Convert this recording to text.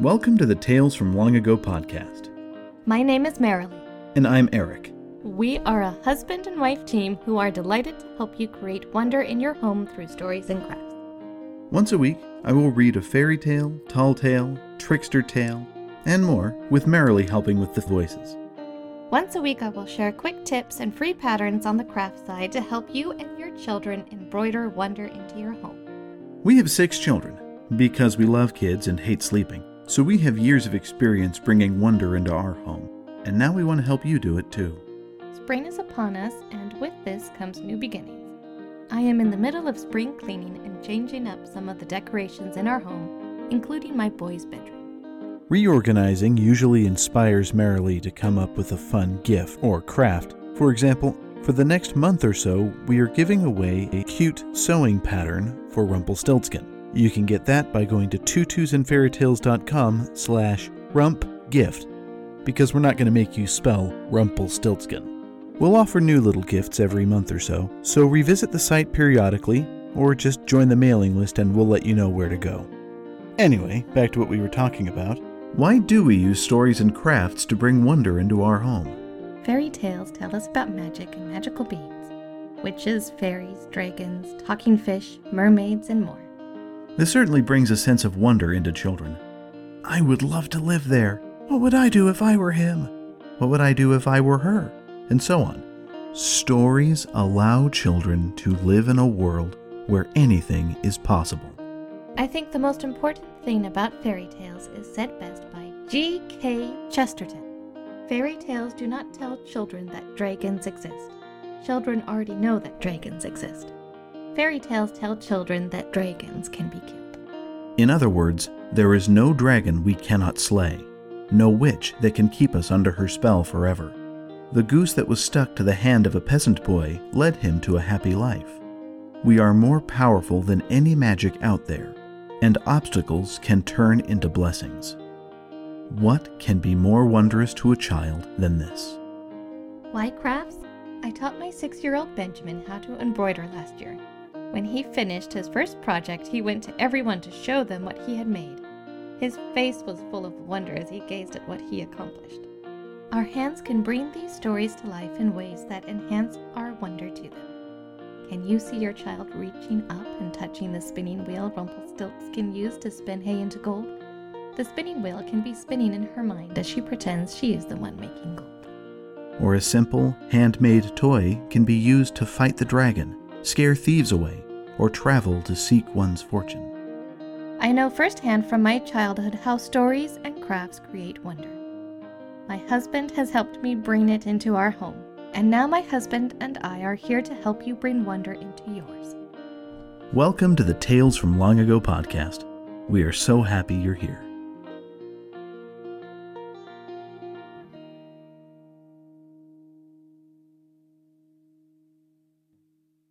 Welcome to the Tales from Long Ago podcast. My name is Marilee. And I'm Eric. We are a husband and wife team who are delighted to help you create wonder in your home through stories and crafts. Once a week, I will read a fairy tale, tall tale, trickster tale, and more, with Marilee helping with the voices. Once a week, I will share quick tips and free patterns on the craft side to help you and your children embroider wonder into your home. We have six children because we love kids and hate sleeping. So we have years of experience bringing wonder into our home, and now we want to help you do it too. Spring is upon us, and with this comes new beginnings. I am in the middle of spring cleaning and changing up some of the decorations in our home, including my boy's bedroom. Reorganizing usually inspires Marilee to come up with a fun gift or craft. For example, for the next month or so, we are giving away a cute sewing pattern for Rumpelstiltskin. You can get that by going to tutusandfairytales.com slash rumpgift, because we're not going to make you spell Rumpelstiltskin. We'll offer new little gifts every month or so, so revisit the site periodically, or just join the mailing list and we'll let you know where to go. Anyway, back to what we were talking about. Why do we use stories and crafts to bring wonder into our home? Fairy tales tell us about magic and magical beings witches, fairies, dragons, talking fish, mermaids, and more. This certainly brings a sense of wonder into children. I would love to live there. What would I do if I were him? What would I do if I were her? And so on. Stories allow children to live in a world where anything is possible. I think the most important thing about fairy tales is said best by G.K. Chesterton. Fairy tales do not tell children that dragons exist. Children already know that dragons exist. Fairy tales tell children that dragons can be killed. In other words, there is no dragon we cannot slay, no witch that can keep us under her spell forever. The goose that was stuck to the hand of a peasant boy led him to a happy life. We are more powerful than any magic out there, and obstacles can turn into blessings. What can be more wondrous to a child than this? Why crafts? I taught my six year old Benjamin how to embroider last year. When he finished his first project, he went to everyone to show them what he had made. His face was full of wonder as he gazed at what he accomplished. Our hands can bring these stories to life in ways that enhance our wonder to them. Can you see your child reaching up and touching the spinning wheel Rumpelstiltskin used to spin hay into gold? The spinning wheel can be spinning in her mind as she pretends she is the one making gold. Or a simple, handmade toy can be used to fight the dragon scare thieves away, or travel to seek one's fortune. I know firsthand from my childhood how stories and crafts create wonder. My husband has helped me bring it into our home, and now my husband and I are here to help you bring wonder into yours. Welcome to the Tales from Long Ago podcast. We are so happy you're here.